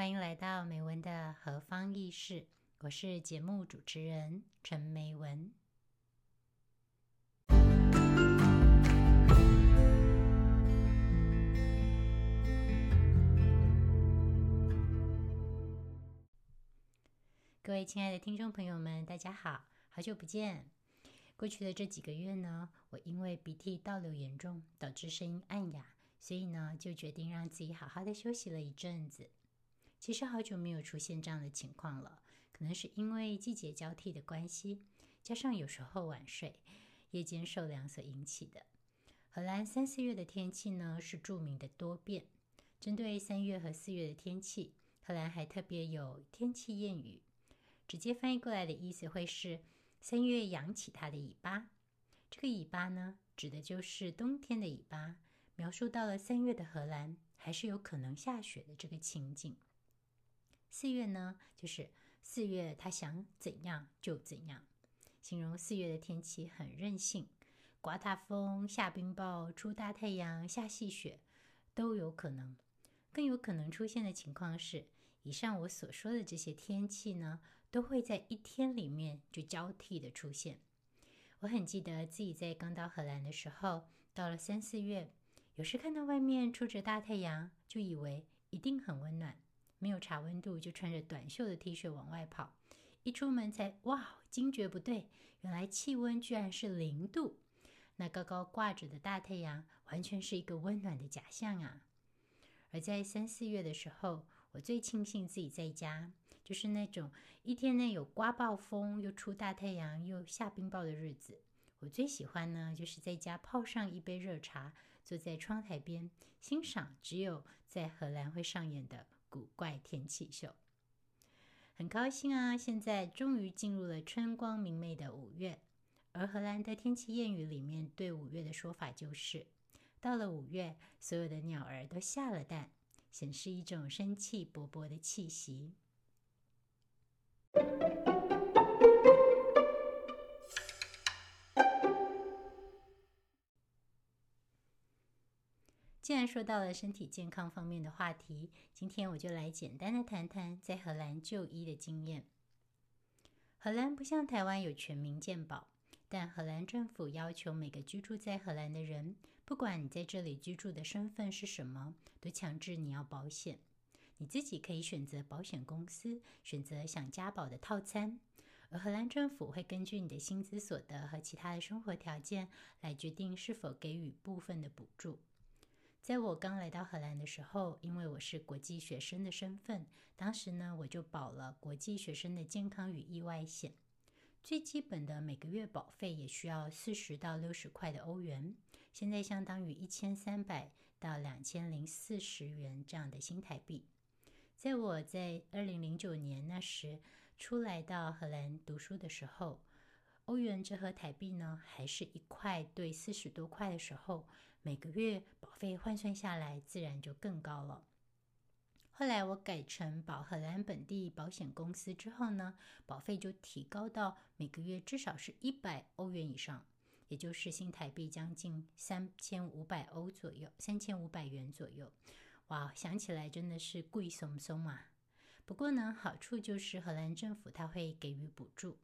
欢迎来到美文的何方意识，我是节目主持人陈美文。各位亲爱的听众朋友们，大家好，好久不见。过去的这几个月呢，我因为鼻涕倒流严重，导致声音暗哑，所以呢，就决定让自己好好的休息了一阵子。其实好久没有出现这样的情况了，可能是因为季节交替的关系，加上有时候晚睡、夜间受凉所引起的。荷兰三四月的天气呢是著名的多变。针对三月和四月的天气，荷兰还特别有天气谚语，直接翻译过来的意思会是三月扬起它的尾巴。这个尾巴呢，指的就是冬天的尾巴，描述到了三月的荷兰还是有可能下雪的这个情景。四月呢，就是四月，他想怎样就怎样，形容四月的天气很任性，刮大风、下冰雹、出大太阳、下细雪都有可能。更有可能出现的情况是，以上我所说的这些天气呢，都会在一天里面就交替的出现。我很记得自己在刚到荷兰的时候，到了三四月，有时看到外面出着大太阳，就以为一定很温暖。没有查温度，就穿着短袖的 T 恤往外跑。一出门才哇，惊觉不对，原来气温居然是零度。那高高挂着的大太阳，完全是一个温暖的假象啊！而在三四月的时候，我最庆幸自己在家，就是那种一天内有刮暴风、又出大太阳、又下冰雹的日子。我最喜欢呢，就是在家泡上一杯热茶，坐在窗台边，欣赏只有在荷兰会上演的。古怪天气秀，很高兴啊！现在终于进入了春光明媚的五月，而荷兰的天气谚语里面对五月的说法就是：到了五月，所有的鸟儿都下了蛋，显示一种生气勃勃的气息。既然说到了身体健康方面的话题，今天我就来简单的谈谈在荷兰就医的经验。荷兰不像台湾有全民健保，但荷兰政府要求每个居住在荷兰的人，不管你在这里居住的身份是什么，都强制你要保险。你自己可以选择保险公司，选择想加保的套餐，而荷兰政府会根据你的薪资所得和其他的生活条件来决定是否给予部分的补助。在我刚来到荷兰的时候，因为我是国际学生的身份，当时呢我就保了国际学生的健康与意外险。最基本的每个月保费也需要四十到六十块的欧元，现在相当于一千三百到两千零四十元这样的新台币。在我在二零零九年那时出来到荷兰读书的时候，欧元折合台币呢还是一块对四十多块的时候。每个月保费换算下来，自然就更高了。后来我改成保荷兰本地保险公司之后呢，保费就提高到每个月至少是一百欧元以上，也就是新台币将近三千五百欧左右，三千五百元左右。哇，想起来真的是贵松松啊！不过呢，好处就是荷兰政府它会给予补助，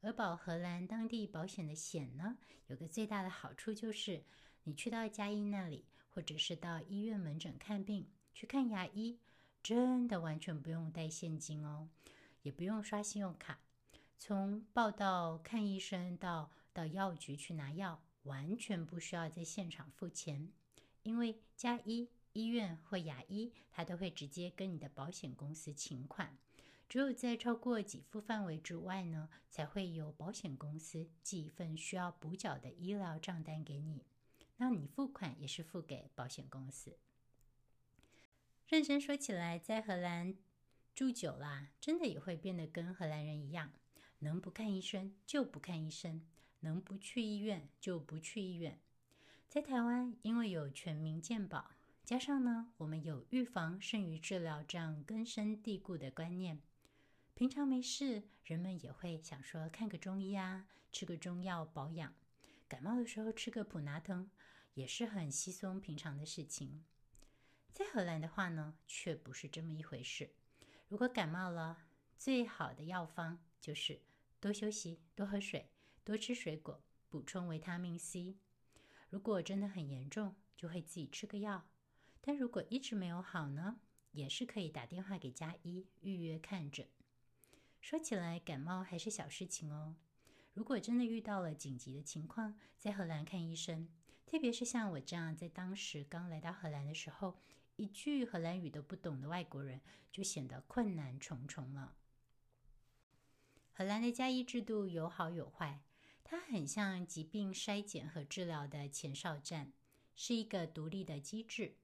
而保荷兰当地保险的险呢，有个最大的好处就是。你去到家医那里，或者是到医院门诊看病，去看牙医，真的完全不用带现金哦，也不用刷信用卡。从报到看医生到到药局去拿药，完全不需要在现场付钱，因为家医、医院或牙医，他都会直接跟你的保险公司请款。只有在超过给付范围之外呢，才会由保险公司寄一份需要补缴的医疗账单给你。那你付款也是付给保险公司。认真说起来，在荷兰住久了，真的也会变得跟荷兰人一样，能不看医生就不看医生，能不去医院就不去医院。在台湾，因为有全民健保，加上呢，我们有预防胜于治疗这样根深蒂固的观念，平常没事，人们也会想说看个中医啊，吃个中药保养，感冒的时候吃个普拿疼。也是很稀松平常的事情。在荷兰的话呢，却不是这么一回事。如果感冒了，最好的药方就是多休息、多喝水、多吃水果，补充维他命 C。如果真的很严重，就会自己吃个药。但如果一直没有好呢，也是可以打电话给加医预约看诊。说起来，感冒还是小事情哦。如果真的遇到了紧急的情况，在荷兰看医生，特别是像我这样在当时刚来到荷兰的时候，一句荷兰语都不懂的外国人，就显得困难重重了。荷兰的加医制度有好有坏，它很像疾病筛检和治疗的前哨站，是一个独立的机制，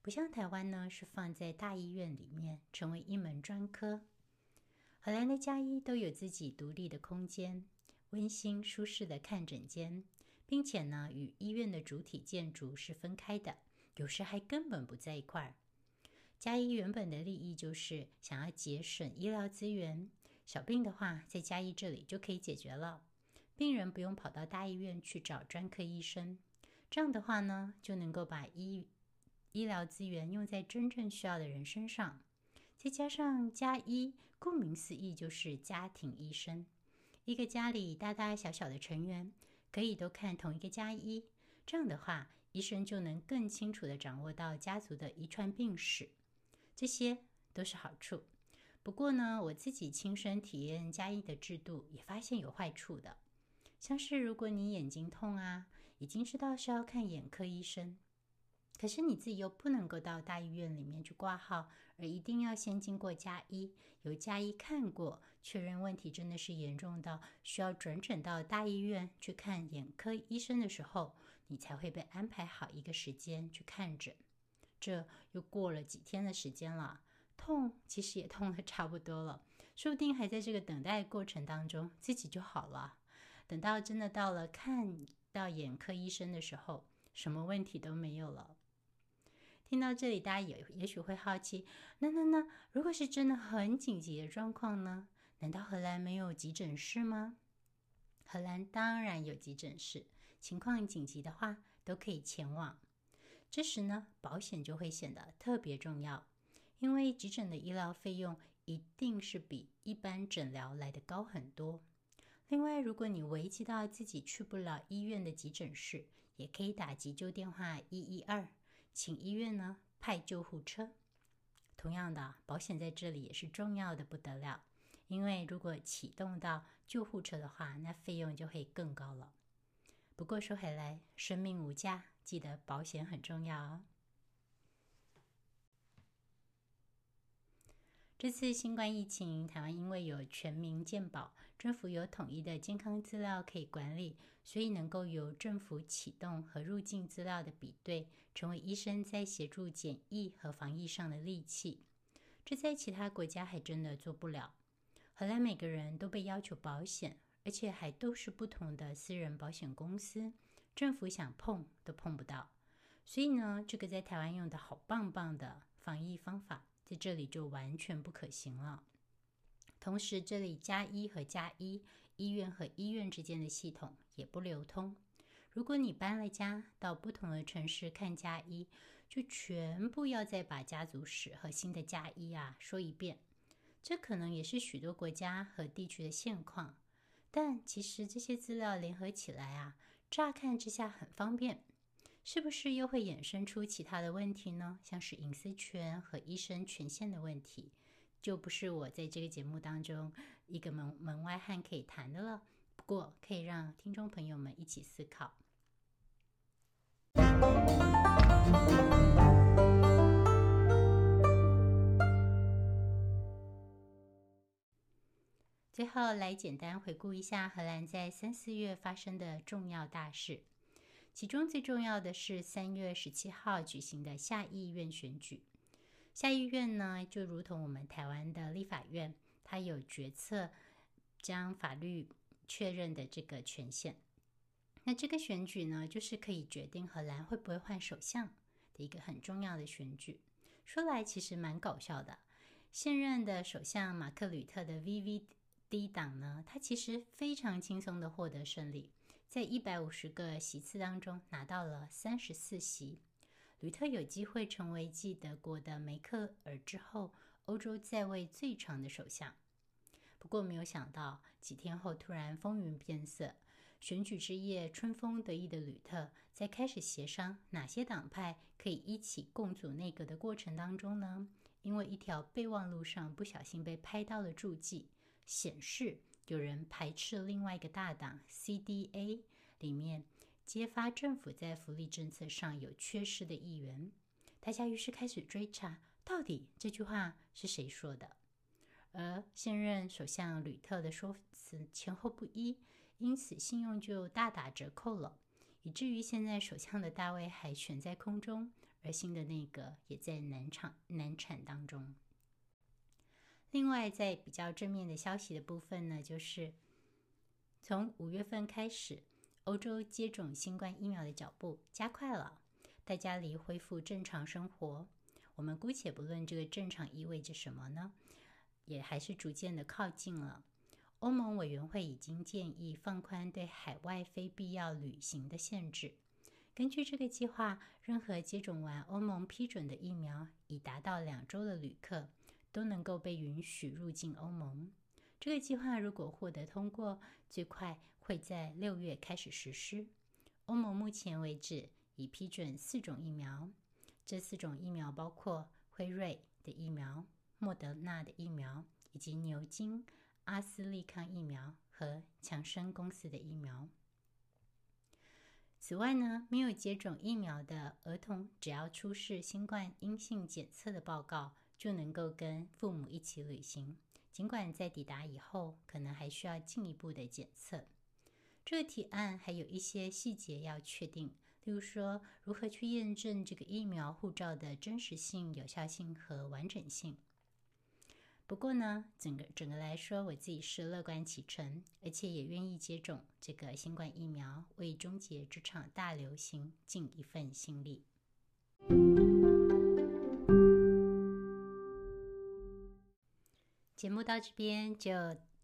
不像台湾呢，是放在大医院里面，成为一门专科。荷兰的加医都有自己独立的空间。温馨舒适的看诊间，并且呢，与医院的主体建筑是分开的，有时还根本不在一块儿。加医原本的利益就是想要节省医疗资源，小病的话在加医这里就可以解决了，病人不用跑到大医院去找专科医生。这样的话呢，就能够把医医疗资源用在真正需要的人身上。再加上加医，顾名思义就是家庭医生。一个家里大大小小的成员可以都看同一个加一，这样的话，医生就能更清楚地掌握到家族的遗传病史，这些都是好处。不过呢，我自己亲身体验加一的制度，也发现有坏处的，像是如果你眼睛痛啊，已经知道是要看眼科医生。可是你自己又不能够到大医院里面去挂号，而一定要先经过加医，由加医看过，确认问题真的是严重到需要转诊到大医院去看眼科医生的时候，你才会被安排好一个时间去看诊。这又过了几天的时间了，痛其实也痛的差不多了，说不定还在这个等待过程当中自己就好了。等到真的到了看到眼科医生的时候，什么问题都没有了。听到这里，大家也也许会好奇，那那那，如果是真的很紧急的状况呢？难道荷兰没有急诊室吗？荷兰当然有急诊室，情况紧急的话都可以前往。这时呢，保险就会显得特别重要，因为急诊的医疗费用一定是比一般诊疗来的高很多。另外，如果你危及到自己去不了医院的急诊室，也可以打急救电话一一二。请医院呢派救护车。同样的，保险在这里也是重要的不得了，因为如果启动到救护车的话，那费用就会更高了。不过说回来，生命无价，记得保险很重要哦。这次新冠疫情，台湾因为有全民健保，政府有统一的健康资料可以管理，所以能够由政府启动和入境资料的比对，成为医生在协助检疫和防疫上的利器。这在其他国家还真的做不了。荷兰每个人都被要求保险，而且还都是不同的私人保险公司，政府想碰都碰不到。所以呢，这个在台湾用的好棒棒的防疫方法。在这里就完全不可行了。同时，这里加一和加一医院和医院之间的系统也不流通。如果你搬了家到不同的城市看加一，就全部要再把家族史和新的加一啊说一遍。这可能也是许多国家和地区的现况。但其实这些资料联合起来啊，乍看之下很方便。是不是又会衍生出其他的问题呢？像是隐私权和医生权限的问题，就不是我在这个节目当中一个门门外汉可以谈的了。不过，可以让听众朋友们一起思考。最后，来简单回顾一下荷兰在三四月发生的重要大事。其中最重要的是三月十七号举行的下议院选举。下议院呢，就如同我们台湾的立法院，它有决策将法律确认的这个权限。那这个选举呢，就是可以决定荷兰会不会换首相的一个很重要的选举。说来其实蛮搞笑的，现任的首相马克吕特的 VVD 党呢，他其实非常轻松的获得胜利。在一百五十个席次当中拿到了三十四席，吕特有机会成为继德国的梅克尔之后，欧洲在位最长的首相。不过，没有想到几天后突然风云变色。选举之夜，春风得意的吕特在开始协商哪些党派可以一起共组内阁的过程当中呢，因为一条备忘录上不小心被拍到了注记，显示有人排斥另外一个大党 CDA 里面揭发政府在福利政策上有缺失的议员。大家于是开始追查，到底这句话是谁说的？而现任首相吕特的说辞前后不一。因此，信用就大打折扣了，以至于现在首相的大位还悬在空中，而新的内阁也在难产难产当中。另外，在比较正面的消息的部分呢，就是从五月份开始，欧洲接种新冠疫苗的脚步加快了，大家离恢复正常生活，我们姑且不论这个正常意味着什么呢，也还是逐渐的靠近了。欧盟委员会已经建议放宽对海外非必要旅行的限制。根据这个计划，任何接种完欧盟批准的疫苗已达到两周的旅客都能够被允许入境欧盟。这个计划如果获得通过，最快会在六月开始实施。欧盟目前为止已批准四种疫苗，这四种疫苗包括辉瑞的疫苗、莫德纳的疫苗以及牛津。阿斯利康疫苗和强生公司的疫苗。此外呢，没有接种疫苗的儿童，只要出示新冠阴性检测的报告，就能够跟父母一起旅行。尽管在抵达以后，可能还需要进一步的检测。这个提案还有一些细节要确定，例如说，如何去验证这个疫苗护照的真实性、有效性和完整性。不过呢，整个整个来说，我自己是乐观启程，而且也愿意接种这个新冠疫苗，为终结这场大流行尽一份心力。节目到这边就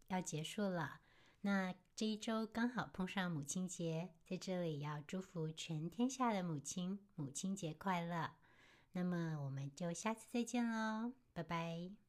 要结束了，那这一周刚好碰上母亲节，在这里要祝福全天下的母亲母亲节快乐。那么我们就下次再见喽，拜拜。